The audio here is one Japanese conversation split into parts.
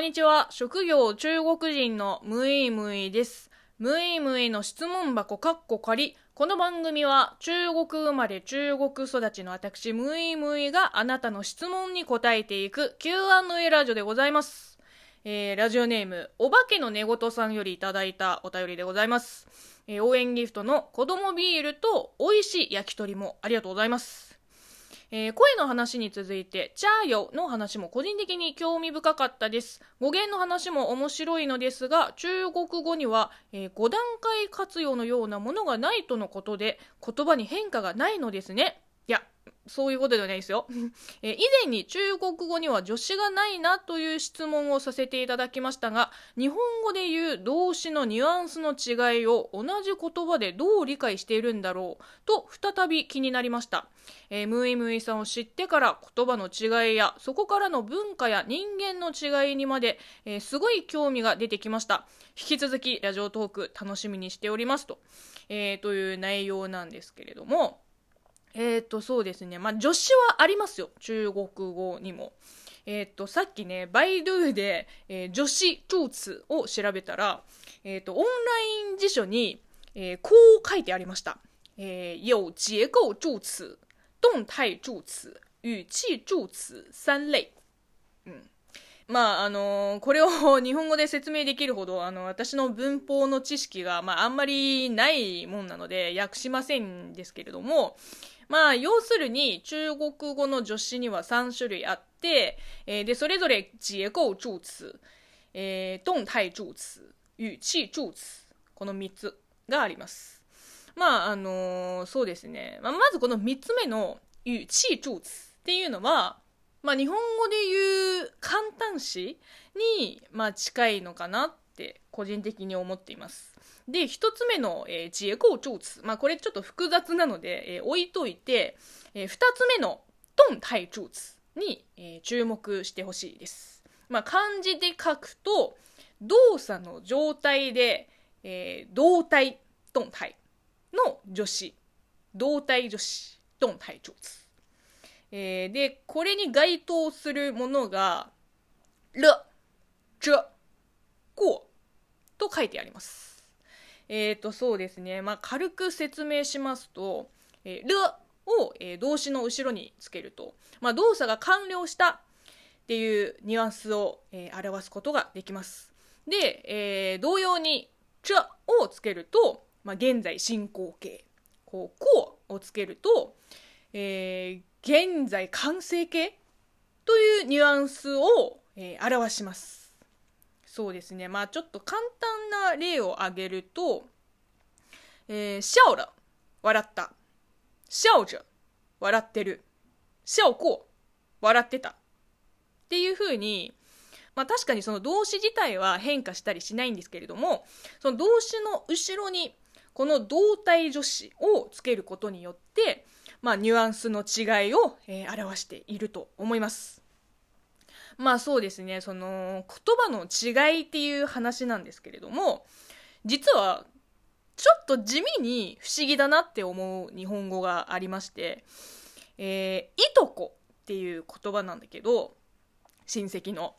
こんにちは。職業中国人のムイムイです。ムイムイの質問箱かっこ仮。この番組は中国生まれ中国育ちの私ムイムイがあなたの質問に答えていく Q&A ラジオでございます。えー、ラジオネーム、お化けの寝言さんよりいただいたお便りでございます。えー、応援ギフトの子供ビールと美味しい焼き鳥もありがとうございます。えー、声の話に続いて、チャーヨの話も個人的に興味深かったです。語源の話も面白いのですが、中国語には、えー、5段階活用のようなものがないとのことで、言葉に変化がないのですね。いや、そういうことではないですよ。え以前に中国語には助詞がないなという質問をさせていただきましたが、日本語で言う動詞のニュアンスの違いを同じ言葉でどう理解しているんだろうと再び気になりました。えー、ムイムイさんを知ってから言葉の違いやそこからの文化や人間の違いにまで、えー、すごい興味が出てきました。引き続きラジオトーク楽しみにしておりますと、えー、という内容なんですけれども、えっ、ー、と、そうですね。まあ、助詞はありますよ。中国語にも。えっ、ー、と、さっきね、バイドゥで、えー、助詞助詞を調べたら、えっ、ー、と、オンライン辞書に、えー、こう書いてありました。えー、有結構助詞、動態助詞、語气助詞三類。うん。まあ、あのー、これを日本語で説明できるほど、あの、私の文法の知識が、まあ、あんまりないもんなので、訳しませんですけれども、まあ、要するに、中国語の助詞には3種類あって、えー、で、それぞれ結構助詞、えー、動態助詞、語气助詞、この3つがあります。まあ、あのー、そうですね。まあ、まずこの3つ目の語气助詞っていうのは、まあ、日本語で言う簡単詞に、まあ、近いのかなて個人的に思っています。で、一つ目の、えー、自衛構造詞。まあ、これちょっと複雑なので、えー、置いといて、えー、二つ目の動態助詞に、えー、注目してほしいです。まあ、漢字で書くと、動作の状態で、えー、動態、動態の助詞。動態助詞、動態助詞。えー、で、これに該当するものが、了、这、过と書いてあります。えっ、ー、と、そうですね。まあ、軽く説明しますと、えー、るを、えー、動詞の後ろにつけると、まあ、動作が完了したっていうニュアンスを、えー、表すことができます。で、えー、同様に、ちゃをつけると、まあ、現在進行形。こう、こうをつけると、えー、現在完成形というニュアンスを、えー、表します。そうですね。まあちょっと簡単な例を挙げると、えー、笑了、笑った。笑着、笑ってる。笑过、笑ってた。っていう風に、まあ確かにその動詞自体は変化したりしないんですけれども、その動詞の後ろにこの動体助詞をつけることによって、まあニュアンスの違いを、えー、表していると思います。まあそうですね、その言葉の違いっていう話なんですけれども、実はちょっと地味に不思議だなって思う日本語がありまして、えー、いとこっていう言葉なんだけど、親戚の。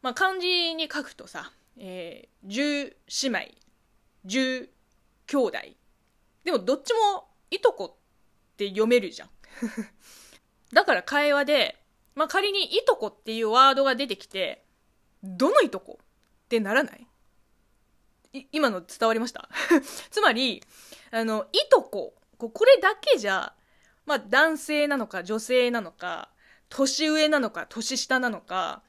まあ漢字に書くとさ、えー、十姉妹、十兄弟。でもどっちもいとこって読めるじゃん。だから会話で、まあ、仮にいとこっていうワードが出てきて、どのいとこ？ってならない？今の伝わりました？つまり、あの、いとこ、これだけじゃ、まあ、男性なのか女性なのか、年上なのか年下なのか、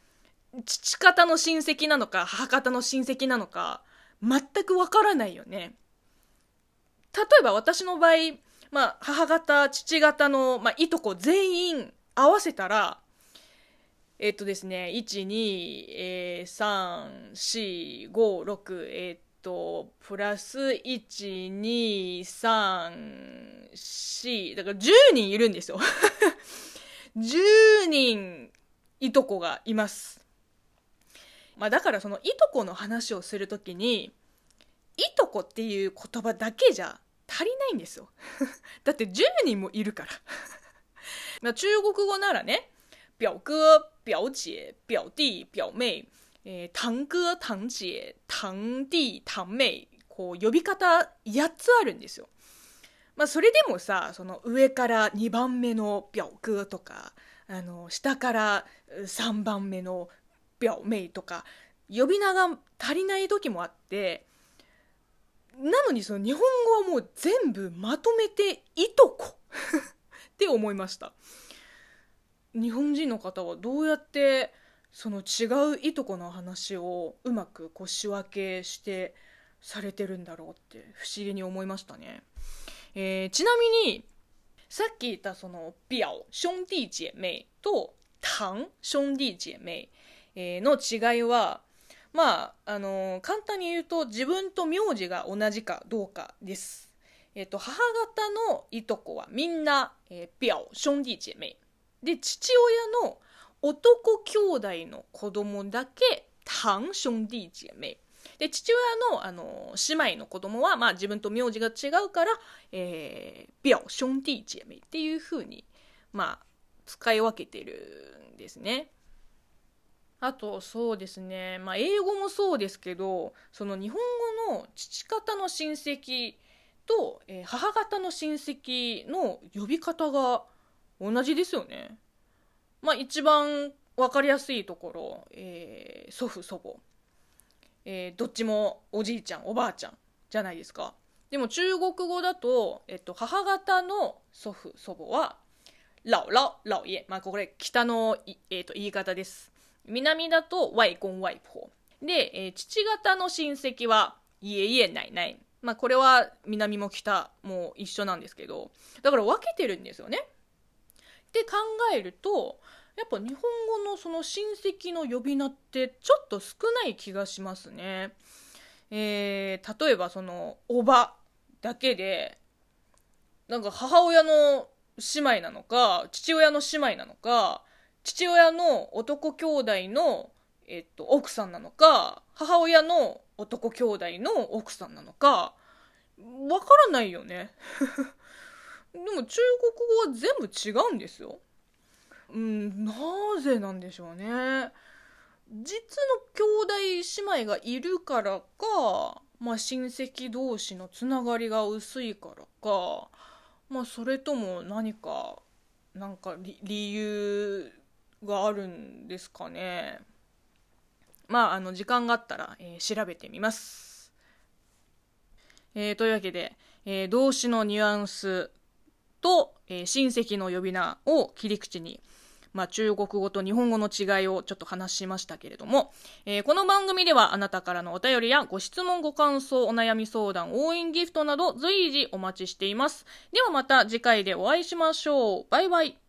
父方の親戚なのか母方の親戚なのか、全くわからないよね。例えば私の場合、まあ、母方、父方の、まあ、いとこ全員合わせたら、えっとですね、1、2、えー、3、4、5、6、え、っと、プラス1、2、3、4、だから10人いるんですよ。10人、いとこがいます。まあだからそのいとこの話をするときに、いとこっていう言葉だけじゃ足りないんですよ。だって10人もいるから。ま中国語ならね、表哥、表姐、表弟、表妹、えー、堂哥、堂姐、堂弟、堂妹、こう、呼び方8つあるんですよ。まあ、それでもさ、その上から2番目の表哥とか、あの、下から3番目の表妹とか、呼び名が足りない時もあって、なのにその日本語はもう全部まとめていとこ って思いました。日本人の方はどうやってその違ういとこの話をうまくこう仕分けしてされてるんだろうって不思議に思いましたね。えー、ちなみにさっき言ったその表兄弟姐妹と堂兄弟姐妹の違いはまあ、あのー、簡単に言うと自分と名字が同じかどうかです。えっ、と、母方のいとこはみんな、えー、表兄弟姐妹。で、父親の男兄弟の子供だけ、堂兄弟姐妹。で、父親の、あの、姉妹の子供は、まあ自分と名字が違うから、えー、表兄弟姐妹っていう風に、まあ、使い分けてるんですね。あと、そうですね。まあ、英語もそうですけど、その日本語の父方の親戚と、えー、母方の親戚の呼び方が同じですよね。まあ、一番分かりやすいところ、えー、祖父祖母、えー、どっちもおじいちゃんおばあちゃんじゃないですか。でも中国語だと、えっと、母方の祖父祖母は老老老爷まあこれ北の、えっと、言い方です。南だと外公外婆で、えー、父方の親戚は家家ないないまあこれは南も北も一緒なんですけど。だから分けてるんですよね。って考えるとやっぱ日本語のその親戚の呼び名ってちょっと少ない気がしますね。えー、例えばそのおばだけでなんか母親の姉妹なのか父親の姉妹なのか父親の男兄弟の、えっと、奥さんなのか母親の男兄弟の奥さんなのかわからないよね。でも中国語は全部違うんですよ。うん、なぜなんでしょうね。実の兄弟姉妹がいるからか、まあ親戚同士のつながりが薄いからか、まあそれとも何か、なんか理由があるんですかね。まあ、あの、時間があったら、えー、調べてみます。えー、というわけで、えー、動詞のニュアンスと、えー、親戚の呼び名を切り口に、まあ、中国語と日本語の違いをちょっと話しましたけれども、えー、この番組ではあなたからのお便りやご質問、ご感想、お悩み相談、応援ギフトなど随時お待ちしています。ではまた次回でお会いしましょう。バイバイ。